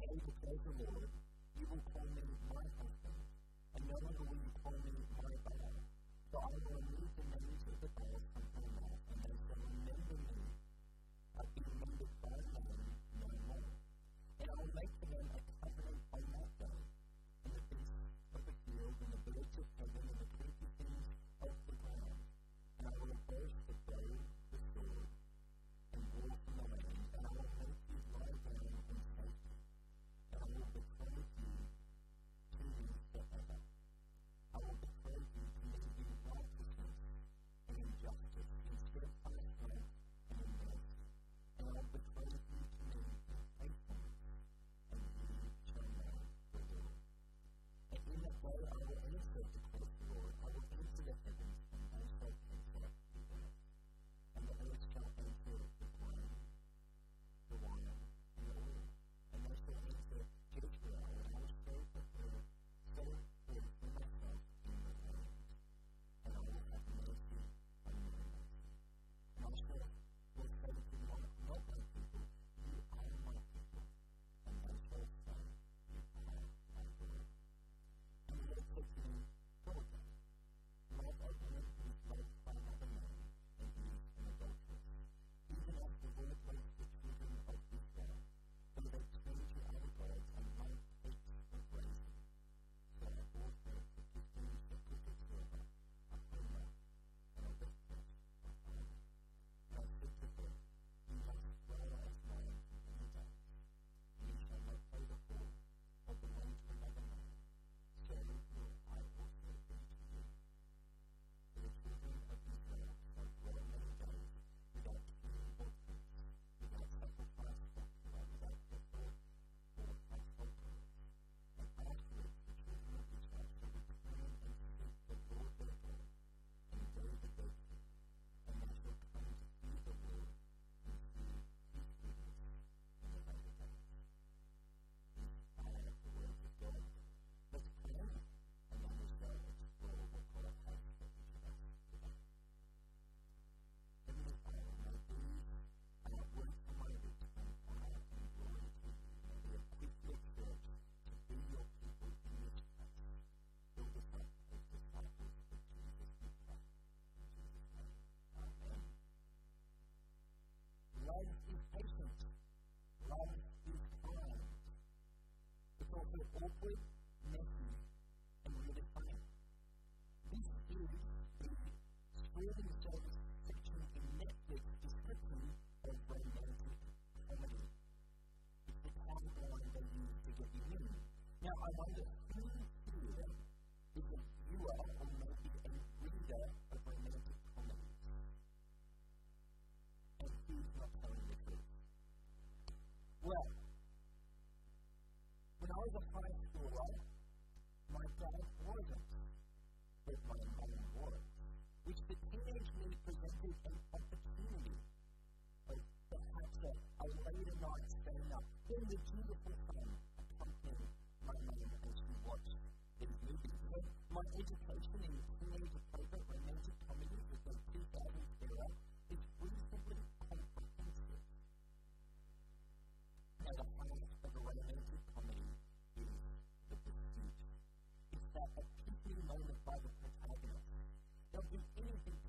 say, the Lord, you will call me my husband, and no longer will you call me my father. for I will remove the names of the gods from your liquid, messy, and redefined. This is the scrolling service section in Netflix description of romantic comedy. It's the tagline they use to get you in. Now, I wonder who here is a viewer or maybe a reader of romantic comedies? And who's not telling the truth? Well, when I was a high is an opportunity like perhaps a, a later night staying up in the beautiful sun accompanying my mum as she watched these movies. So my education in the series of romantic comedies of the 2000s era is reasonably comprehensive. Now the highest of a romantic comedy is The Pursuit. It's that epiphany moment by the protagonist. There'll be anything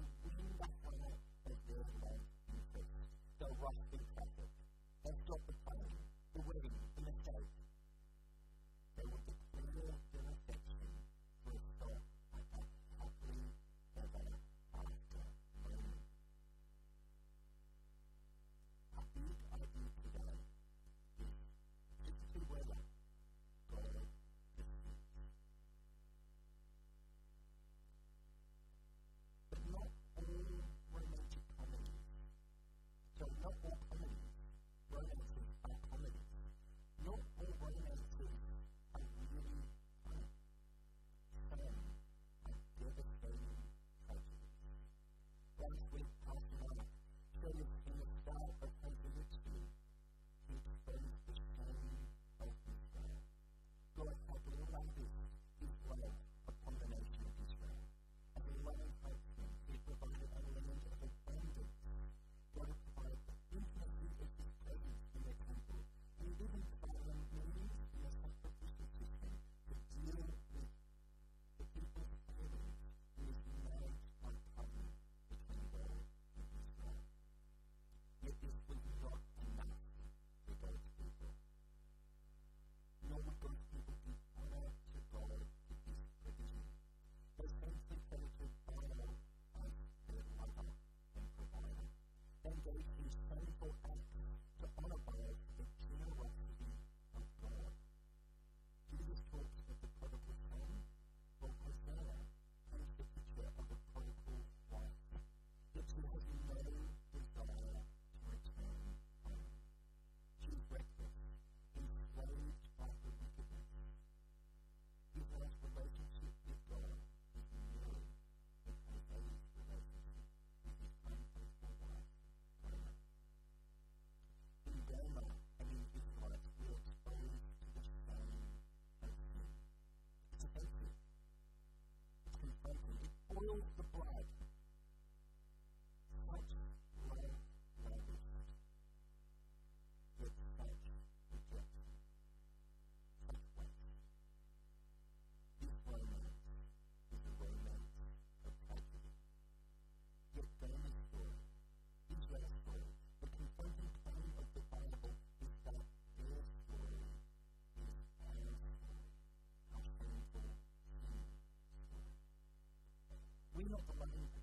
not the lame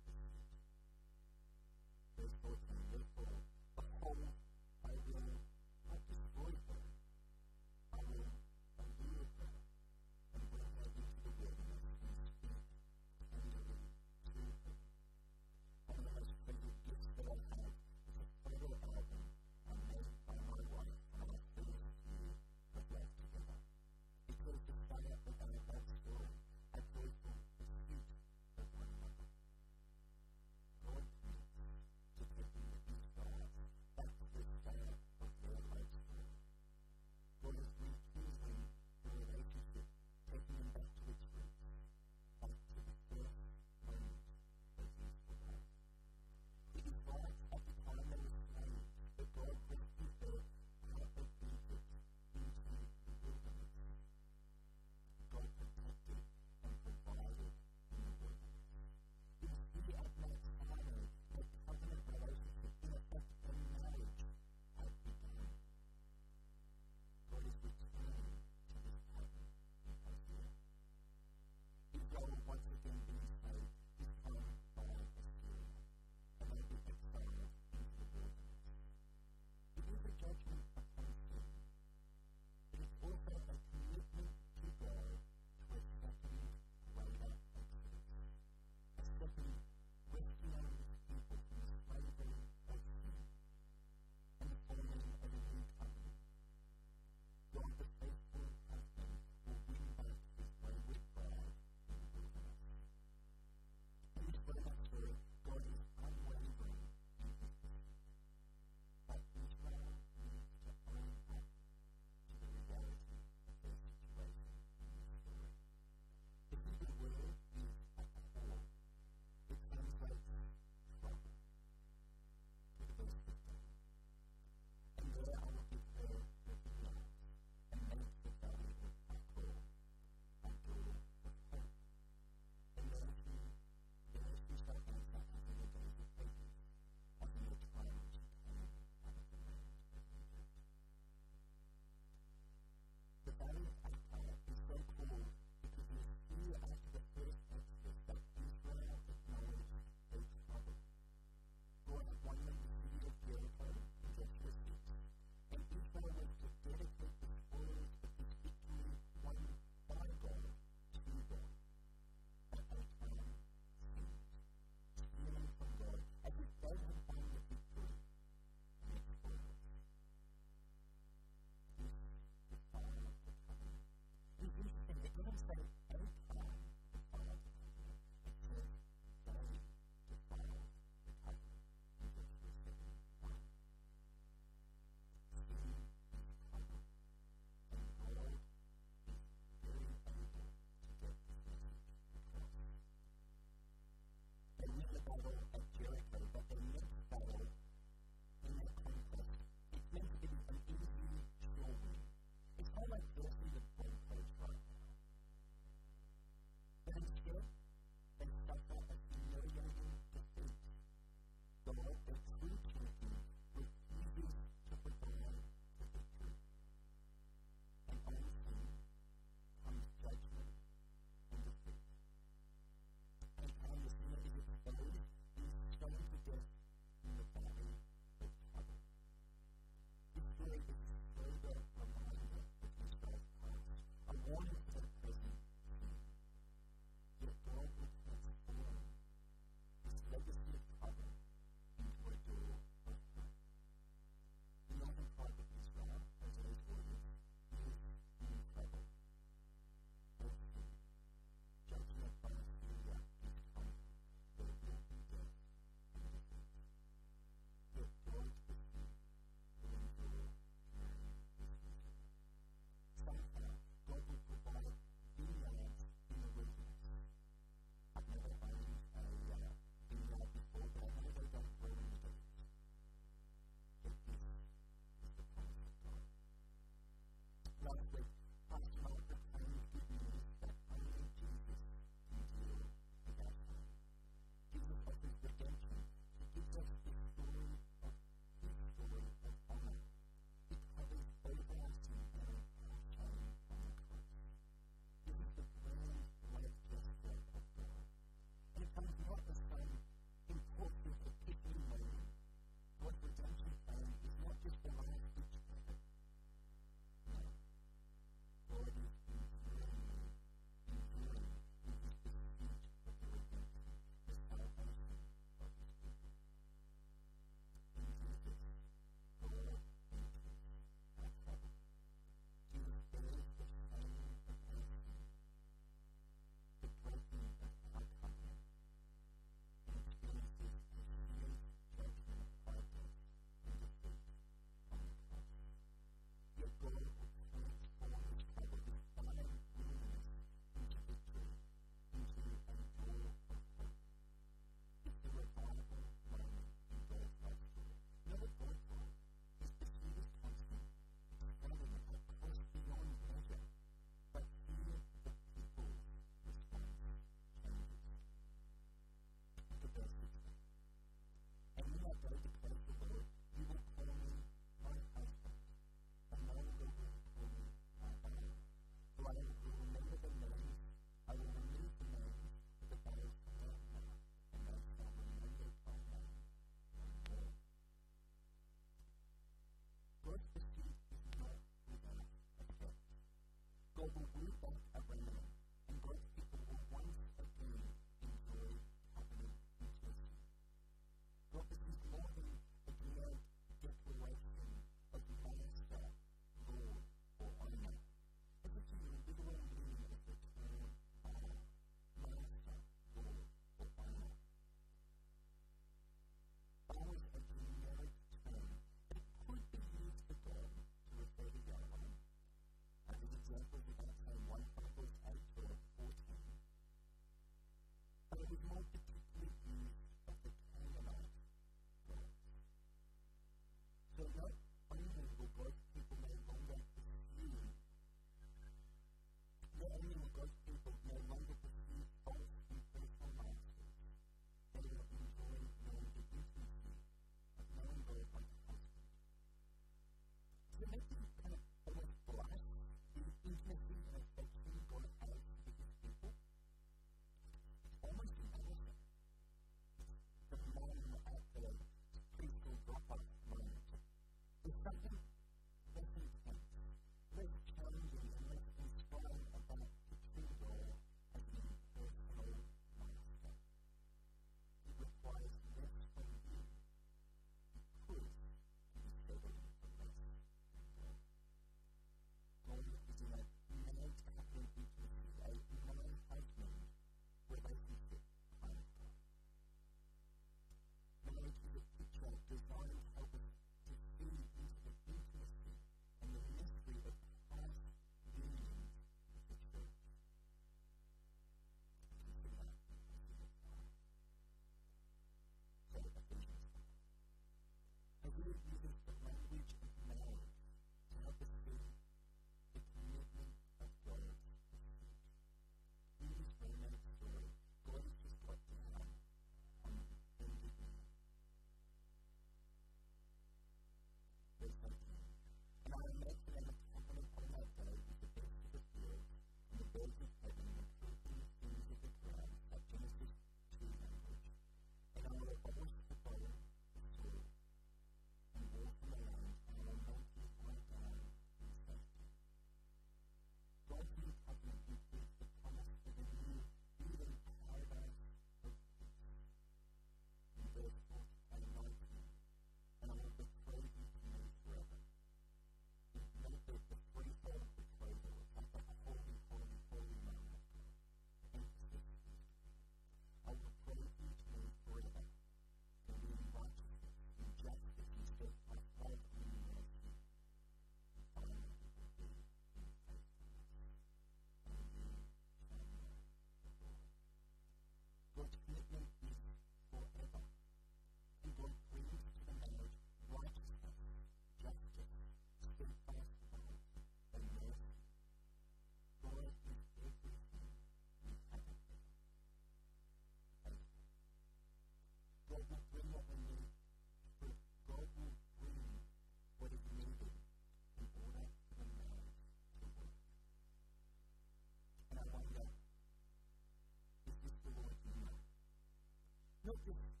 just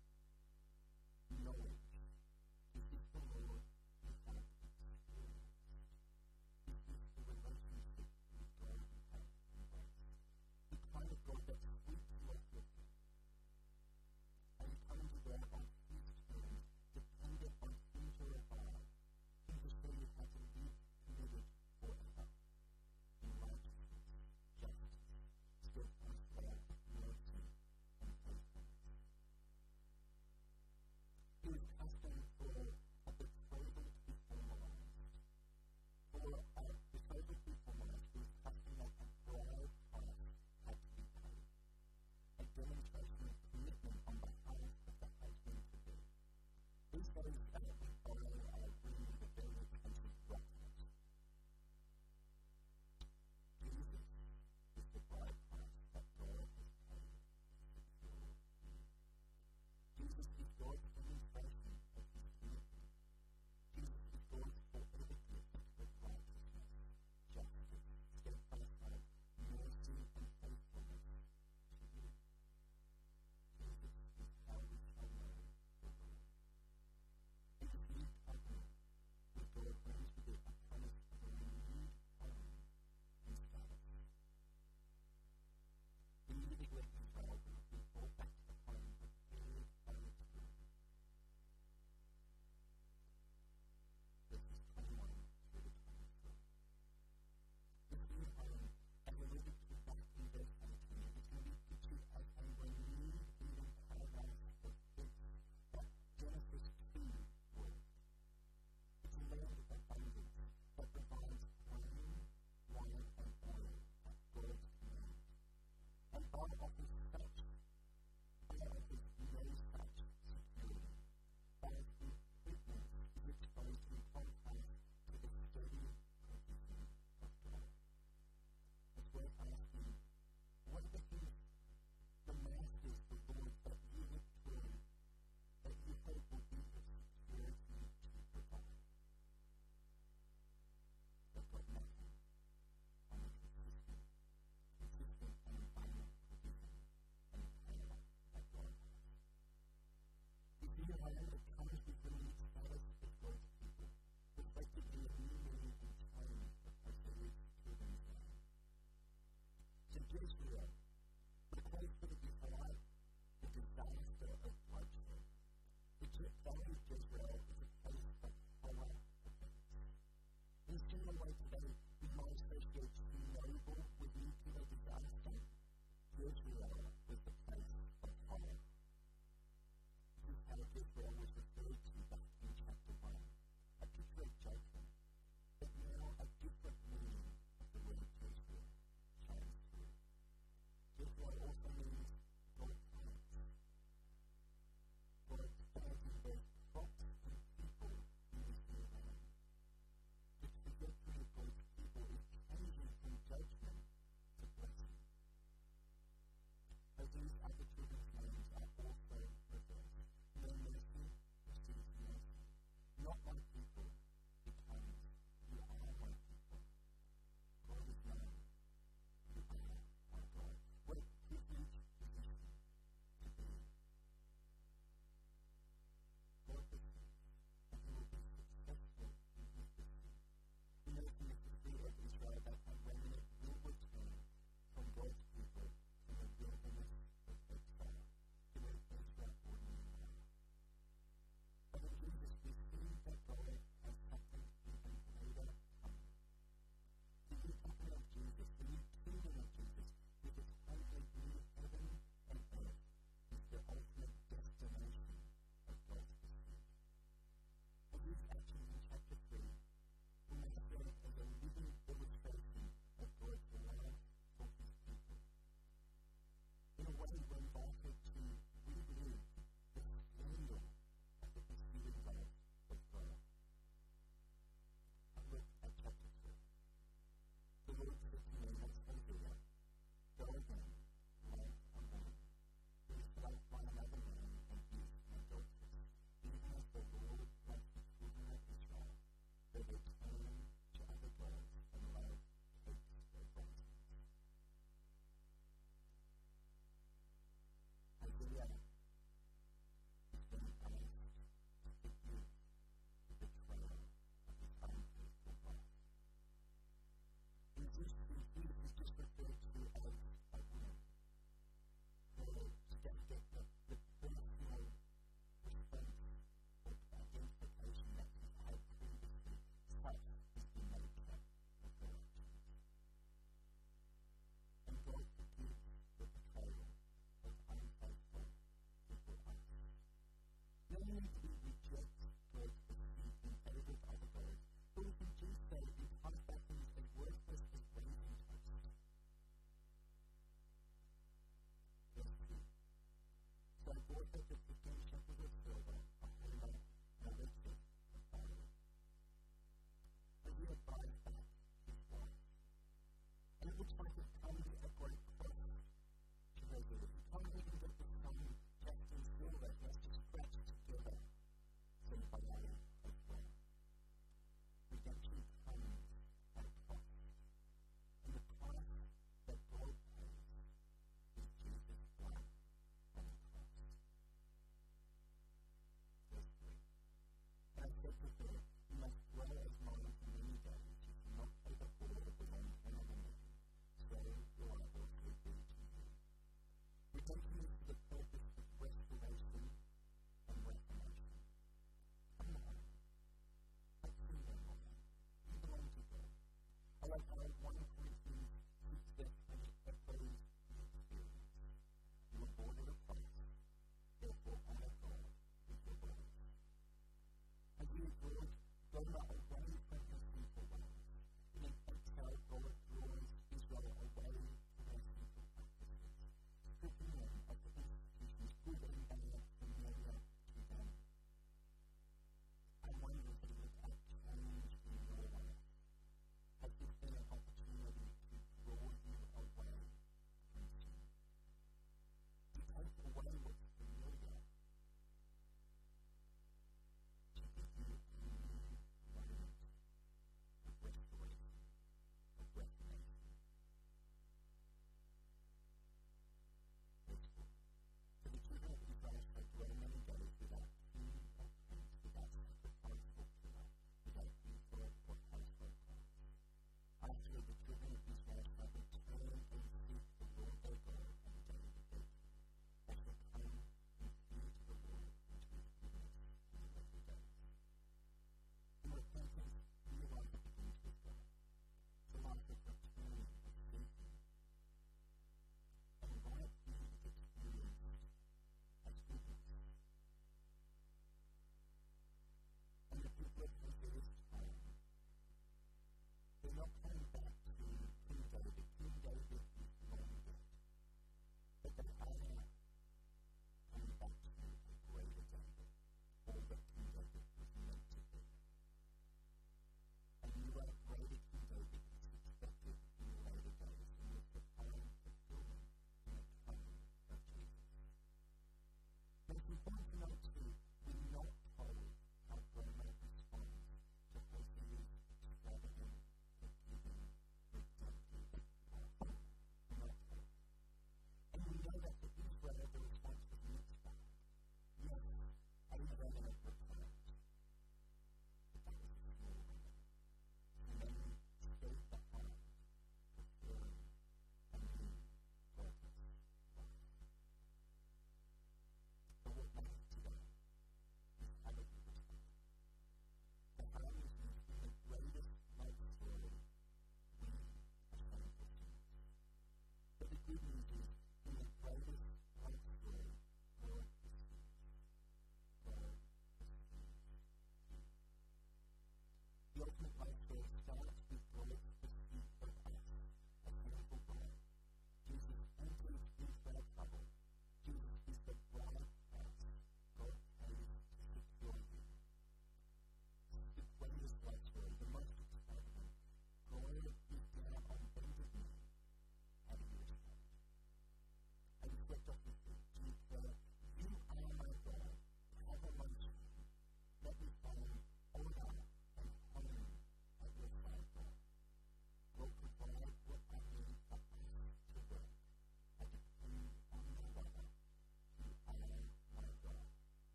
others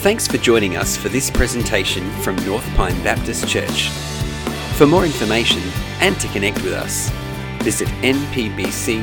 Thanks for joining us for this presentation from North Pine Baptist Church. For more information and to connect with us, visit npbc.org.au